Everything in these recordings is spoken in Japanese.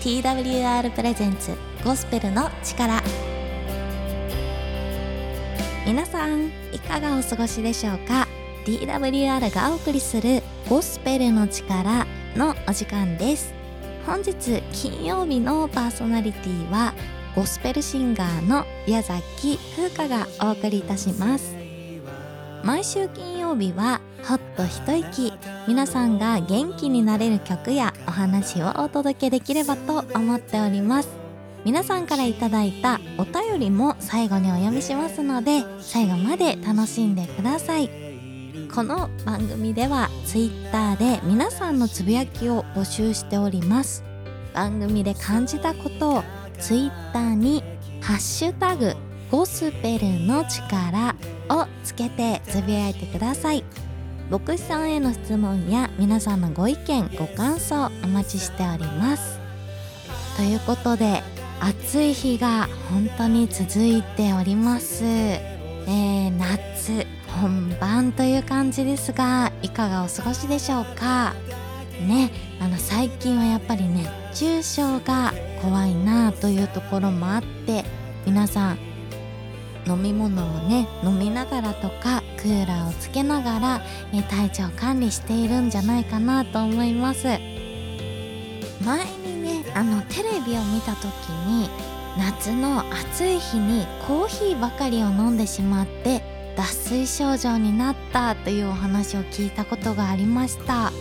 TWR プレゼンツゴスペルの力。皆さんいかがお過ごしでしょうか？TWR がお送りするゴスペルの力のお時間です。本日金曜日のパーソナリティはゴスペルシンガーの矢崎風花がお送りいたします。毎週金曜日はほっと一息。皆さんが元気になれる曲やお話をお届けできればと思っております。皆さんからいただいたお便りも最後にお読みしますので最後まで楽しんでください。この番組では Twitter で皆さんのつぶやきを募集しております。番組で感じたことを Twitter に「ハッシュタグゴスペルの力」けてつぶやいてください。牧師さんへの質問や皆さんのご意見ご感想お待ちしております。ということで暑い日が本当に続いております。えー、夏本番という感じですがいかがお過ごしでしょうか？ねあの最近はやっぱり熱中症が怖いなというところもあって皆さん飲み物をね飲みながらとかクーラーをつけながら、え体調管理しているんじゃないかなと思います。前にねあのテレビを見た時に夏の暑い日にコーヒーばかりを飲んでしまって脱水症状になったというお話を聞いたことがありました、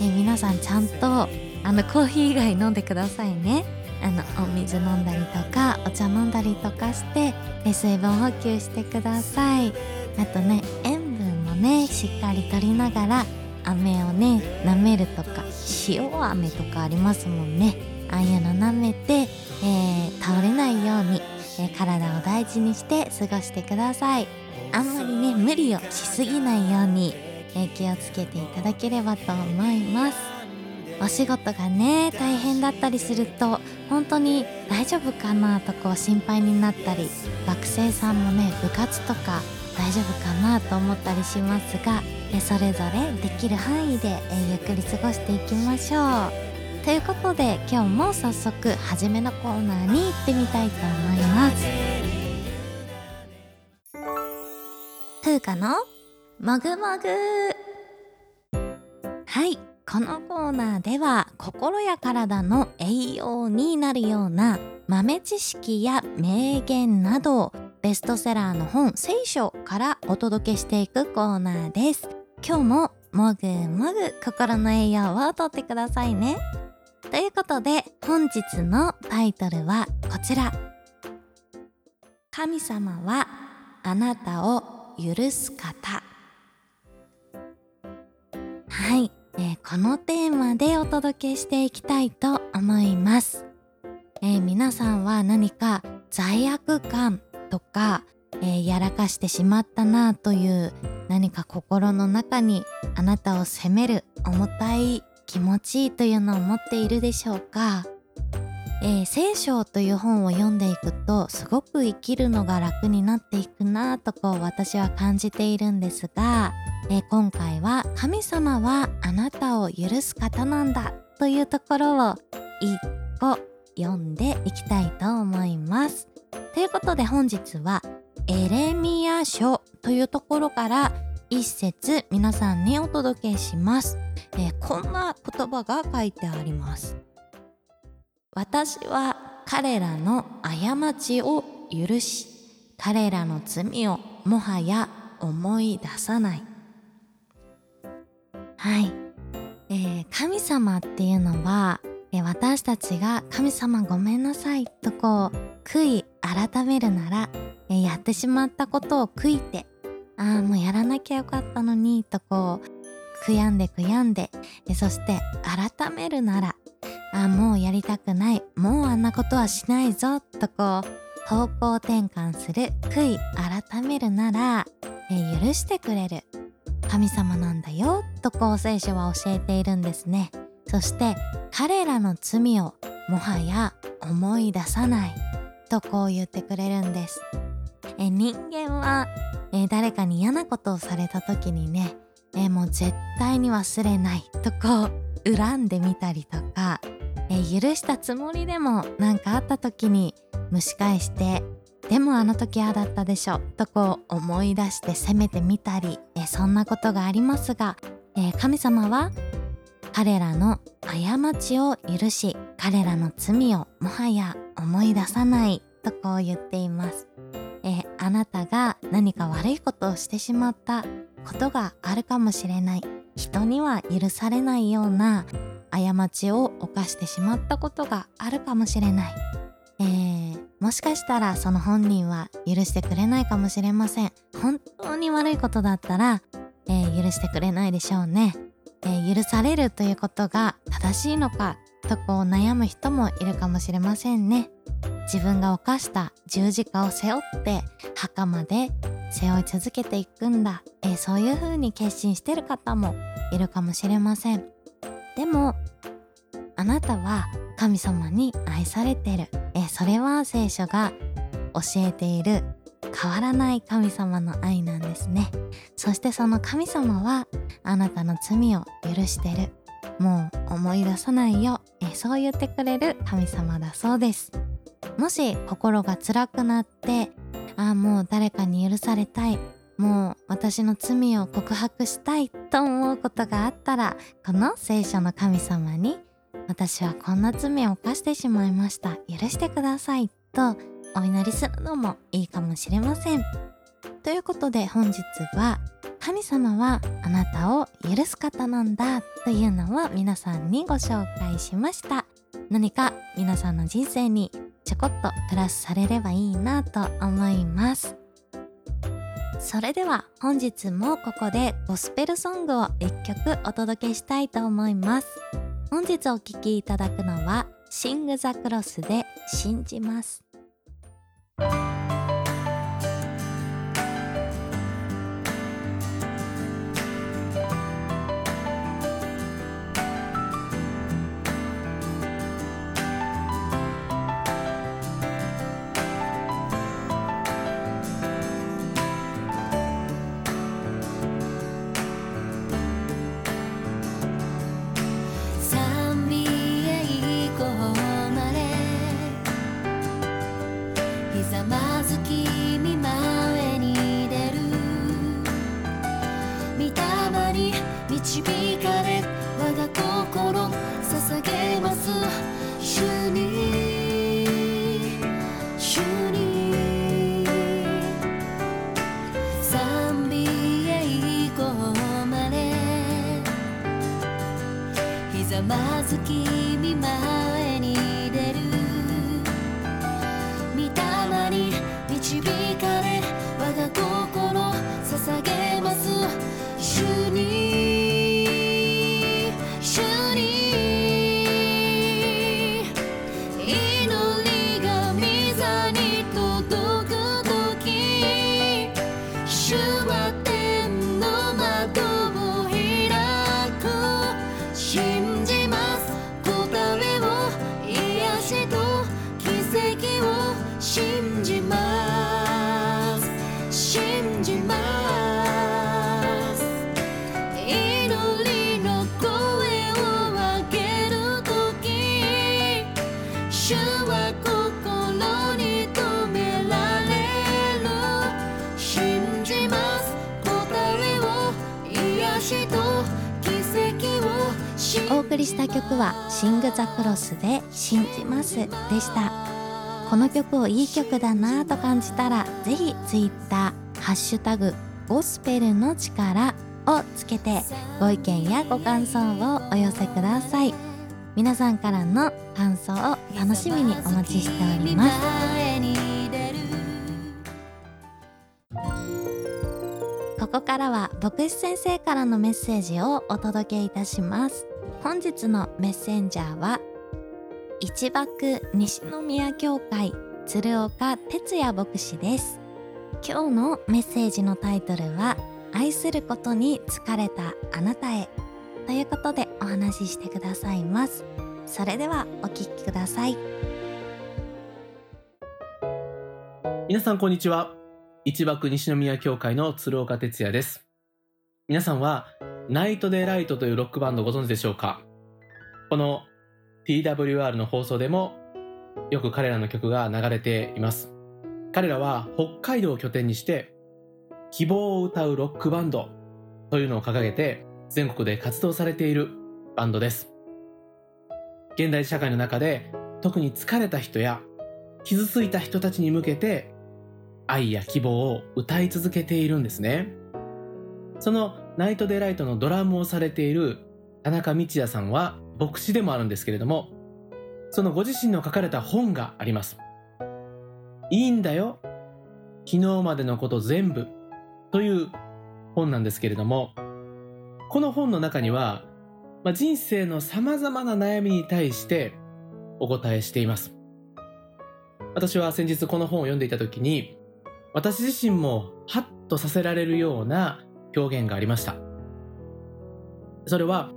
え皆さんちゃんとあのコーヒー以外飲んでくださいね。あのお水飲んだりとかお茶飲んだりとかして水分補給してください。あとね塩分もねしっかりとりながら飴をね舐めるとか塩飴とかありますもんね。ああいうの舐めて、えー、倒れないように、えー、体を大事にして過ごしてください。あんまりね無理をしすぎないように、えー、気をつけていただければと思います。お仕事がね大変だったりすると本当に大丈夫かなとこう心配になったり学生さんもね部活とか大丈夫かなと思ったりしますがそれぞれできる範囲でゆっくり過ごしていきましょう。ということで今日も早速初めのコーナーに行ってみたいと思います。風花のもぐもぐはいこのコーナーでは心や体の栄養になるような豆知識や名言などベストセラーの本聖書からお届けしていくコーナーです。今日ももぐもぐ心の栄養をとってくださいね。ということで本日のタイトルはこちら。神様はあなたを許す方。はい。えー、このテーマでお届けしていきたいと思います、えー、皆さんは何か罪悪感とか、えー、やらかしてしまったなという何か心の中にあなたを責める重たい気持ちというのを持っているでしょうか、えー、聖書という本を読んでいくとすごく生きるのが楽になっていくなとこう私は感じているんですがえー、今回は「神様はあなたを許す方なんだ」というところを一個読んでいきたいと思います。ということで本日はエレミア書というところから一節皆さんにお届けします、えー、こんな言葉が書いてあります。私は彼らの過ちを許し彼らの罪をもはや思い出さない。はい、えー、神様っていうのは、えー、私たちが「神様ごめんなさい」とこう悔い改めるなら、えー、やってしまったことを悔いて「ああもうやらなきゃよかったのに」とこう悔やんで悔やんで、えそして改めるなら「あもうやりたくない。もうあんなことはしないぞ」とこう方向転換する。悔い改めるなら、え許してくれる。神様なんだよ。とこう聖書は教えているんですね。そして彼らの罪をもはや思い出さない。とこう言ってくれるんです。え人間はえ誰かに嫌なことをされた時にねえもう絶対に忘れない。とこう恨んでみたりとか、え許したつもりでも何かあった時に蒸し返してでもあの時ああだったでしょとこう思い出して責めてみたり、えそんなことがありますが、え神様は彼らの過ちを許し彼らの罪をもはや思い出さないとこう言っています、えあなたが何か悪いことをしてしまったことがあるかもしれない。人には許されないような過ちを犯してしまったことがあるかもしれない、えー、もしかしたらその本人は許してくれないかもしれません。本当に悪いことだったら、えー、許してくれないでしょうね、えー、許されるということが正しいのかとこう悩む人もいるかもしれませんね。自分が犯した十字架を背負って墓まで背負い続けていくんだ、えー、そういう風に決心してる方もいるかもしれません。でもあなたは神様に愛されてる、え、それは聖書が教えている変わらない神様の愛なんですね。そしてその神様はあなたの罪を許してる。もう思い出さないよ。えそう言ってくれる神様だそうです。もし心が辛くなってああもう誰かに許されたい。もう私の罪を告白したいと思うことがあったらこの聖書の神様に私はこんな罪を犯してしまいました。許してくださいとお祈りするのもいいかもしれません。ということで本日は神様はあなたを許す方なんだというのを皆さんにご紹介しました。何か皆さんの人生にちょこっとプラスされればいいなと思います。それでは本日もここでゴスペルソングを1曲お届けしたいと思います。本日お聴きいただくのはシング・ザ・クロスで信じますざまず君前に出る。見たまに導く送りした曲はシング・ザ・クロスで信じますでした。この曲をいい曲だなぁと感じたらぜひ Twitter ハッシュタグゴスペルの力をつけてご意見やご感想をお寄せください。皆さんからの感想を楽しみにお待ちしております。ここからは牧師先生からのメッセージをお届けいたします。本日のメッセンジャーは一幕西宮教会鶴岡哲也牧師です。今日のメッセージのタイトルは愛することに疲れたあなたへ。ということでお話ししてくださいます。それではお聞きください。皆さんこんにちは。一幕西宮教会の鶴岡哲也です。皆さんはナイトデライトというロックバンドご存知でしょうか？この TWR の放送でもよく彼らの曲が流れています。彼らは北海道を拠点にして希望を歌うロックバンドというのを掲げて全国で活動されているバンドです。現代社会の中で特に疲れた人や傷ついた人たちに向けて愛や希望を歌い続けているんですね。そのナイトデライトのドラムをされている田中道也さんは牧師でもあるんですけれどもそのご自身の書かれた本があります。いいんだよ。昨日までのこと全部という本なんですけれどもこの本の中には、まあ、人生のさまざまな悩みに対してお答えしています。私は先日この本を読んでいた時に私自身もハッとさせられるような表現がありました。それは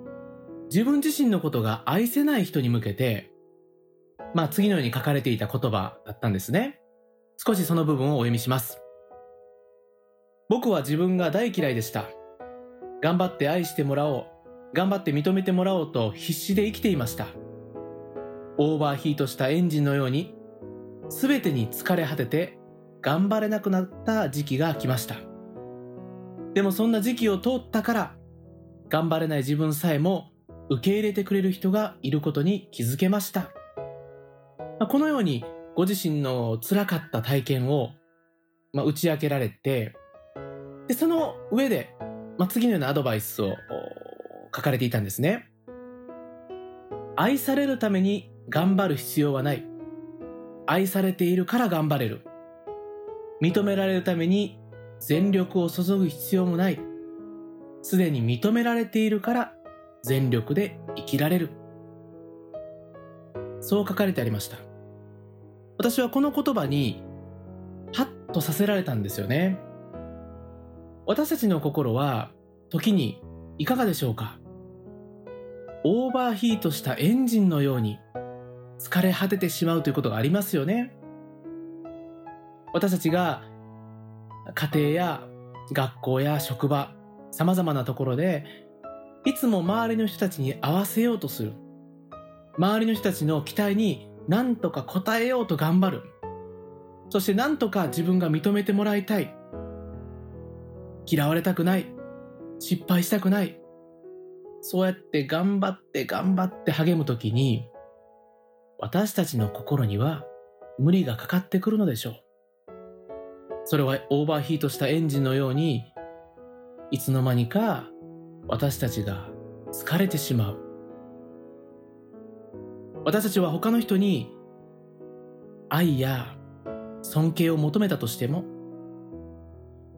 自分自身のことが愛せない人に向けてまあ次のように書かれていた言葉だったんですね。少しその部分をお読みします。僕は自分が大嫌いでした。頑張って愛してもらおう。頑張って認めてもらおうと必死で生きていました。オーバーヒートしたエンジンのように全てに疲れ果てて頑張れなくなった時期が来ました。でもそんな時期を通ったから頑張れない自分さえも受け入れてくれる人がいることに気づけました、このようにご自身の辛かった体験を、まあ、打ち明けられてでその上で、まあ、次のようなアドバイスを書かれていたんですね。愛されるために頑張る必要はない。愛されているから頑張れる。認められるために全力を注ぐ必要もない。すでに認められているから全力で生きられる。そう書かれてありました。私はこの言葉にハッとさせられたんですよね。私たちの心は時にいかがでしょうか？オーバーヒートしたエンジンのように疲れ果ててしまうということがありますよね。私たちが家庭や学校や職場さまざまなところでいつも周りの人たちに合わせようとする。周りの人たちの期待に何とか応えようと頑張る。そして何とか自分が認めてもらいたい。嫌われたくない。失敗したくない。そうやって頑張って頑張って励む時に私たちの心には無理がかかってくるのでしょう。それはオーバーヒートしたエンジンのようにいつの間にか私たちが疲れてしまう。私たちは他の人に愛や尊敬を求めたとしても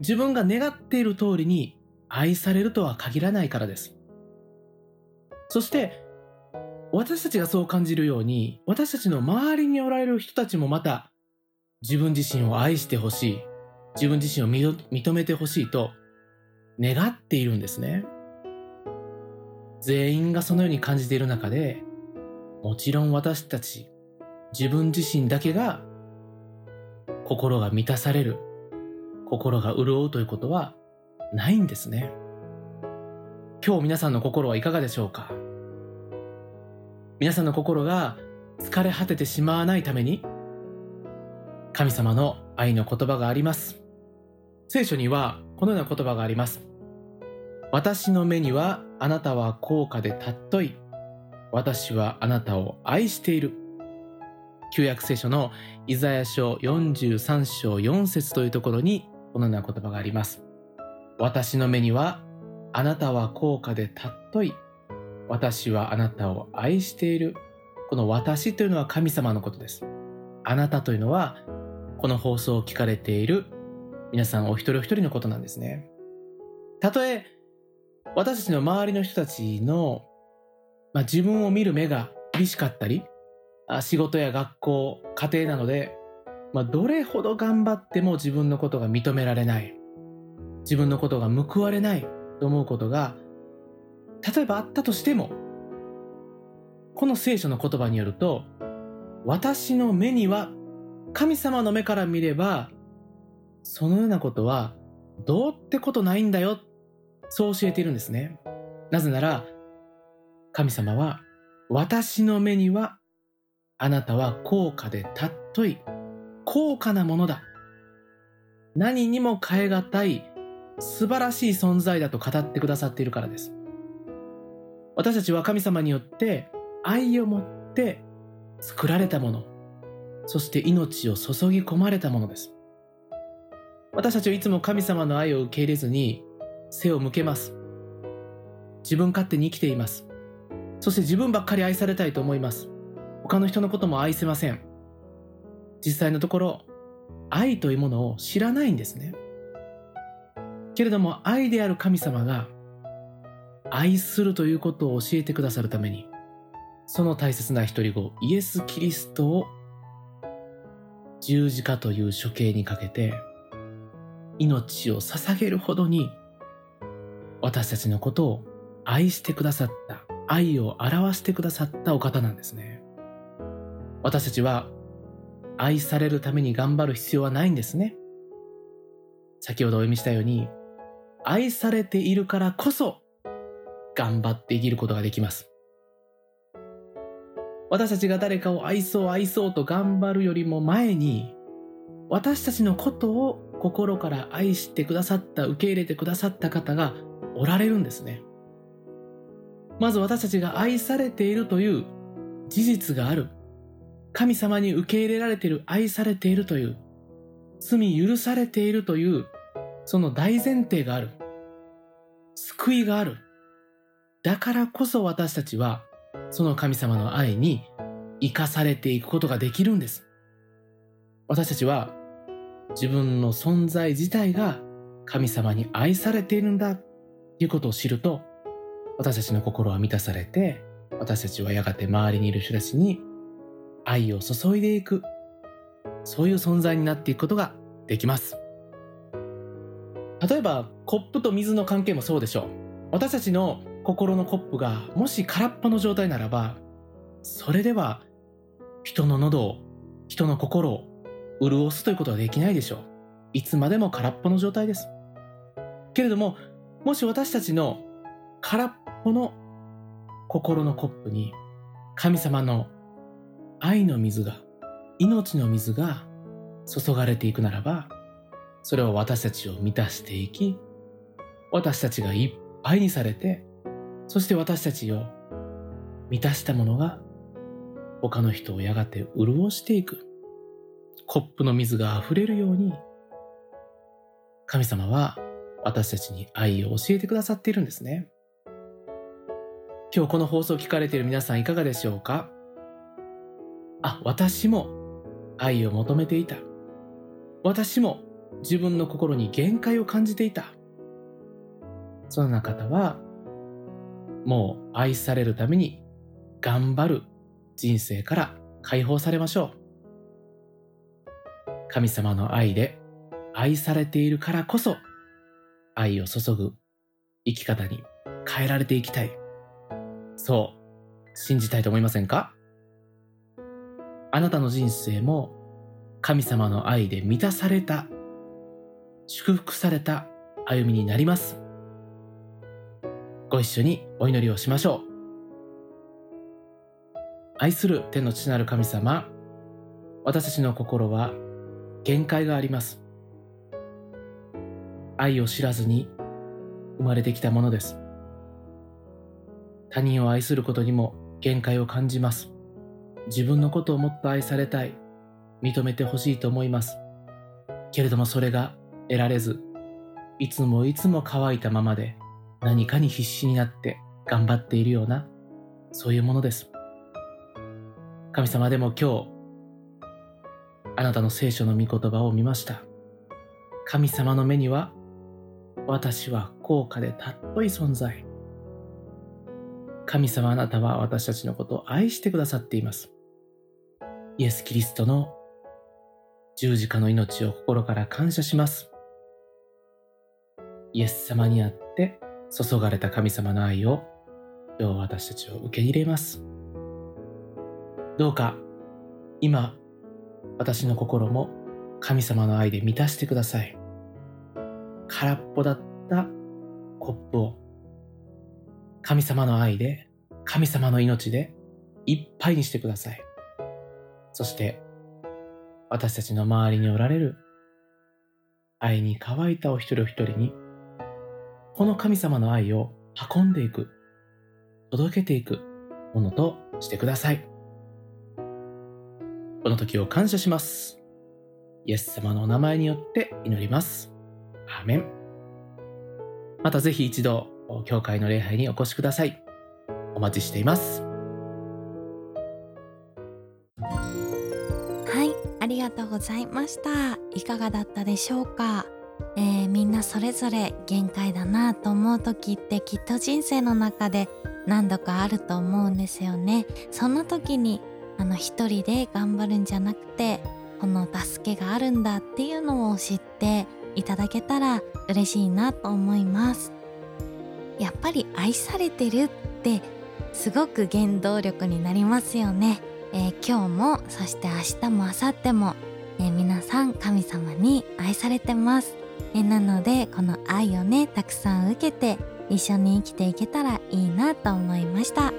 自分が願っている通りに愛されるとは限らないからです。そして私たちがそう感じるように私たちの周りにおられる人たちもまた自分自身を愛してほしい。自分自身を認めてほしいと願っているんですね。全員がそのように感じている中でもちろん私たち自分自身だけが心が満たされる心が潤うということはないんですね。今日皆さんの心はいかがでしょうか？皆さんの心が疲れ果ててしまわないために神様の愛の言葉があります。聖書にはこのような言葉があります。私の目にはあなたは高価で尊い。私はあなたを愛している。旧約聖書のイザヤ書43章4節というところにこのような言葉があります。私の目にはあなたは高価で尊い。私はあなたを愛している。この私というのは神様のことです。あなたというのはこの放送を聞かれている皆さんお一人お一人のことなんですね。たとえ私たちの周りの人たちの、まあ、自分を見る目が厳しかったり仕事や学校家庭なので、まあ、どれほど頑張っても自分のことが認められない自分のことが報われないと思うことが例えばあったとしてもこの聖書の言葉によると私の目には神様の目から見ればそのようなことはどうってことないんだよそう教えているんですねなぜなら神様は私の目にはあなたは高価で尊い高価なものだ。何にも変え難い素晴らしい存在だと語ってくださっているからです。私たちは神様によって愛を持って作られたもの、そして命を注ぎ込まれたものです。私たちはいつも神様の愛を受け入れずに背を向けます。自分勝手に生きています。そして自分ばっかり愛されたいと思います。他の人のことも愛せません。実際のところ、愛というものを知らないんですね。けれども愛である神様が愛するということを教えてくださるために、その大切な一人子、イエス・キリストを十字架という処刑にかけて、命を捧げるほどに私たちのことを愛してくださった、愛を表してくださったお方なんですね。私たちは愛されるために頑張る必要はないんですね。先ほどお読みしたように、愛されているからこそ頑張って生きることができます。私たちが誰かを愛そう愛そうと頑張るよりも前に、私たちのことを心から愛してくださった、受け入れてくださった方がおられるんですね。まず私たちが愛されているという事実がある。神様に受け入れられている、愛されているという、罪許されているという、その大前提がある。救いがある。だからこそ私たちは、その神様の愛に生かされていくことができるんです。私たちは自分の存在自体が神様に愛されているんだということを知ると、私たちの心は満たされて、私たちはやがて周りにいる人たちに愛を注いでいく、そういう存在になっていくことができます。例えば、コップと水の関係もそうでしょう。私たちの心のコップがもし空っぽの状態ならば、それでは人の喉を、人の心を潤すということはできないでしょう。いつまでも空っぽの状態です。けれども、もし私たちの空っぽの心のコップに神様の愛の水が、命の水が注がれていくならば、それは私たちを満たしていき、私たちがいっぱいにされて、そして私たちを満たしたものが他の人をやがて潤していく。コップの水が溢れるように、神様は私たちに愛を教えてくださっているんですね。今日この放送を聞かれている皆さんいかがでしょうか？あ、私も愛を求めていた。私も自分の心に限界を感じていた。そんな方はもう愛されるために頑張る人生から解放されましょう。神様の愛で愛されているからこそ愛を注ぐ生き方に変えられていきたい。そう、信じたいと思いませんか？あなたの人生も神様の愛で満たされた、祝福された歩みになります。ご一緒にお祈りをしましょう。愛する天の父なる神様、私たちの心は限界があります。愛を知らずに生まれてきたものです。他人を愛することにも限界を感じます。自分のことをもっと愛されたい、認めてほしいと思います。けれどもそれが得られず、いつもいつも乾いたままで何かに必死になって頑張っているような、そういうものです。神様でも今日、あなたの聖書の御言葉を見ました。神様の目には、私は高価で尊い存在。神様あなたは私たちのことを愛してくださっています。イエス・キリストの十字架の命を心から感謝します。イエス様にあって注がれた神様の愛を今日私たちを受け入れます。どうか今私の心も神様の愛で満たしてください。空っぽだったコップを神様の愛で神様の命でいっぱいにしてください。そして、私たちの周りにおられる愛に乾いたお一人お一人に、この神様の愛を運んでいく、届けていくものとしてください。この時を感謝します。イエス様のお名前によって祈ります。アーメン。またぜひ一度、教会の礼拝にお越しください。お待ちしています。はい、ありがとうございました。いかがだったでしょうか、えーみんなそれぞれ限界だなと思う時ってきっと人生の中で何度かあると思うんですよね。そんな時にあの一人で頑張るんじゃなくてこの助けがあるんだっていうのを知っていただけたら嬉しいなと思います。やっぱり愛されてるってすごく原動力になりますよね。えー今日もそして明日も明後日も、えー皆さん神様に愛されてます、えーなのでこの愛をねたくさん受けて一緒に生きていけたらいいなと思いました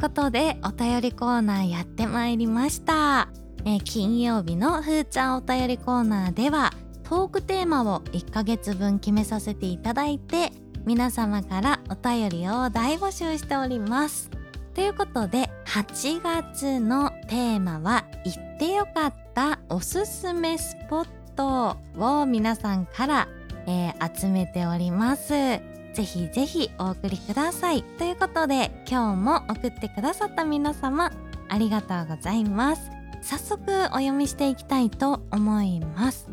ことでお便りコーナーやってまいりました、えー金曜日のふーちゃんお便りコーナーではトークテーマを1ヶ月分決めさせていただいて皆様からお便りを大募集しております。ということで8月のテーマは行ってよかったおすすめスポットを皆さんから、えー集めております。ぜひぜひお送りください。ということで今日も送ってくださった皆様ありがとうございます。早速お読みしていきたいと思います。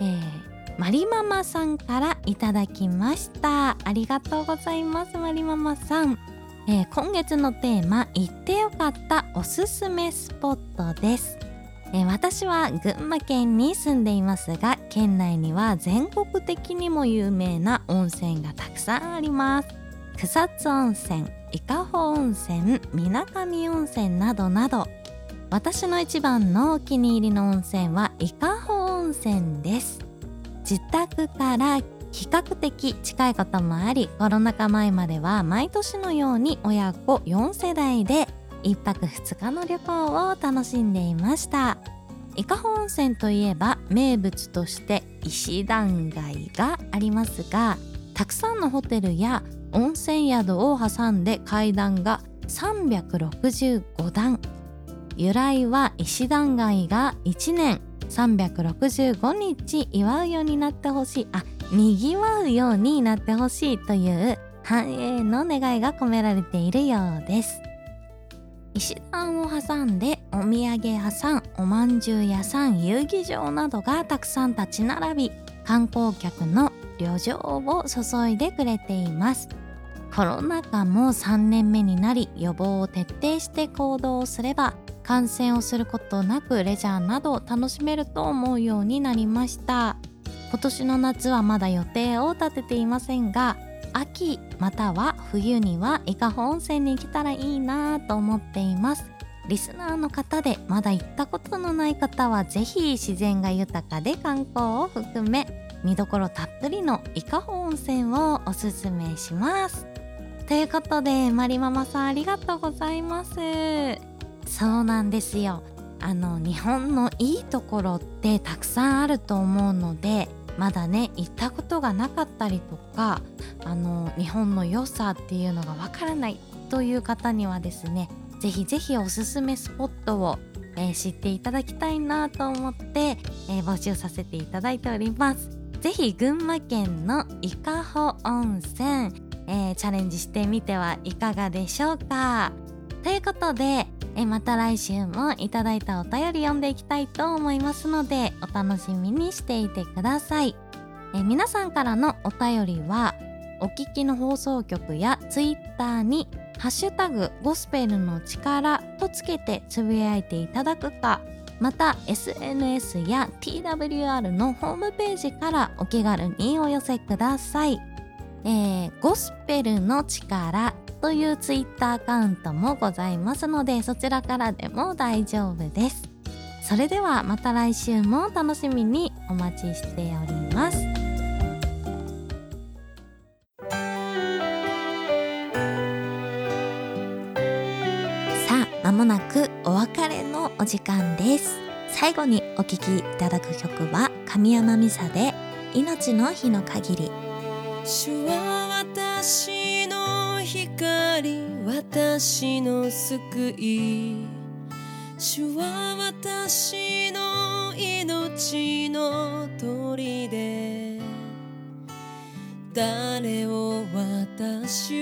えーマリママさんからいただきましたありがとうございますマリママさん、えー今月のテーマ行ってよかったおすすめスポットです、え私は群馬県に住んでいますが県内には全国的にも有名な温泉がたくさんあります。草津温泉伊香保温泉水上温泉などなど。私の一番のお気に入りの温泉は伊香保温泉です。自宅から比較的近いこともありコロナ禍前までは毎年のように親子4世代で1泊2日の旅行を楽しんでいました。伊香保温泉といえば名物として石段街がありますがたくさんのホテルや温泉宿を挟んで階段が365段。由来は石段街が1年365日祝うようになってほしい。あにぎわうようになってほしいという繁栄の願いが込められているようです。石段を挟んでお土産屋さんおまんじゅう屋さん遊戯場などがたくさん立ち並び観光客の旅情を注いでくれています。コロナ禍も3年目になり予防を徹底して行動すれば感染をすることなくレジャーなどを楽しめると思うようになりました。今年の夏はまだ予定を立てていませんが秋または冬には伊香保温泉に来たらいいなと思っています。リスナーの方でまだ行ったことのない方はぜひ自然が豊かで観光を含め見どころたっぷりの伊香保温泉をおすすめします。ということでマリママさんありがとうございます。そうなんですよ。あの日本のいいところってたくさんあると思うのでまだね行ったことがなかったりとかあの日本の良さっていうのがわからないという方にはですねぜひぜひおすすめスポットを、えー知っていただきたいなと思って、えー募集させていただいております。ぜひ群馬県の伊香保温泉、えーチャレンジしてみてはいかがでしょうか。ということでえまた来週もいただいたお便り読んでいきたいと思いますのでお楽しみにしていてください。え皆さんからのお便りはお聞きの放送局やツイッターに「ハッシュタグゴスペルの力」とつけてつぶやいていただくかまた SNS や TWR のホームページからお気軽にお寄せください、えーゴスペルの力というツイッターアカウントもございますのでそちらからでも大丈夫です。それではまた来週も楽しみにお待ちしております。さあまもなくお別れのお時間です。最後にお聴きいただく曲は神山美沙で命の日の限り。主は私り私の救い。主は私の命の砦。誰を私は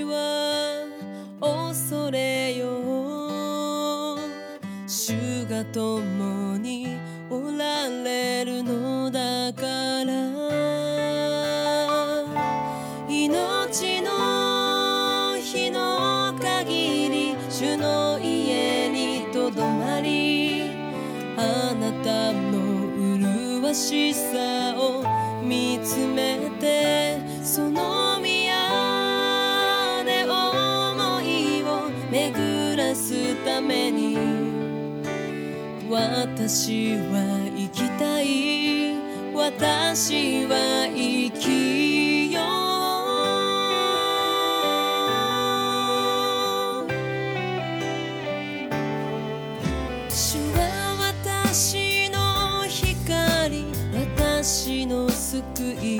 い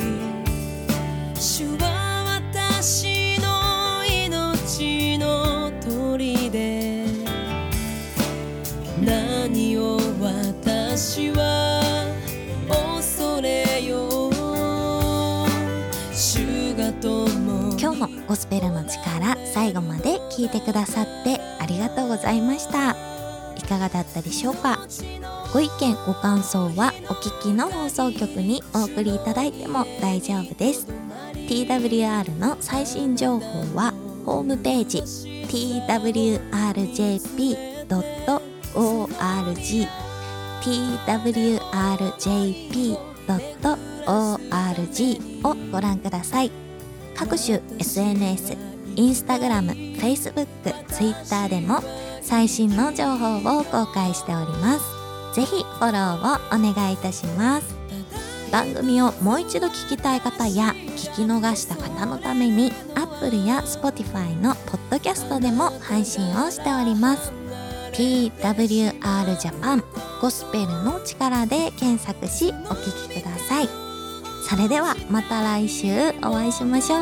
主は私の命の砦。何を私は恐れよう。主が共今日もゴスペルの力最後まで聞いてくださってありがとうございました。いかがだったでしょうか？ご意見ご感想はお聞きの放送局にお送りいただいても大丈夫です。TWR の最新情報はホームページ twrjp.org twrjp.org をご覧ください。各種 SNS、インスタグラム、Facebook、Twitter でも最新の情報を公開しております。ぜひフォローをお願いいたします。番組をもう一度聞きたい方や聞き逃した方のために Apple や Spotify のポッドキャストでも配信をしております。TWR Japan ゴスペルの力で検索しお聞きください。それではまた来週お会いしましょう。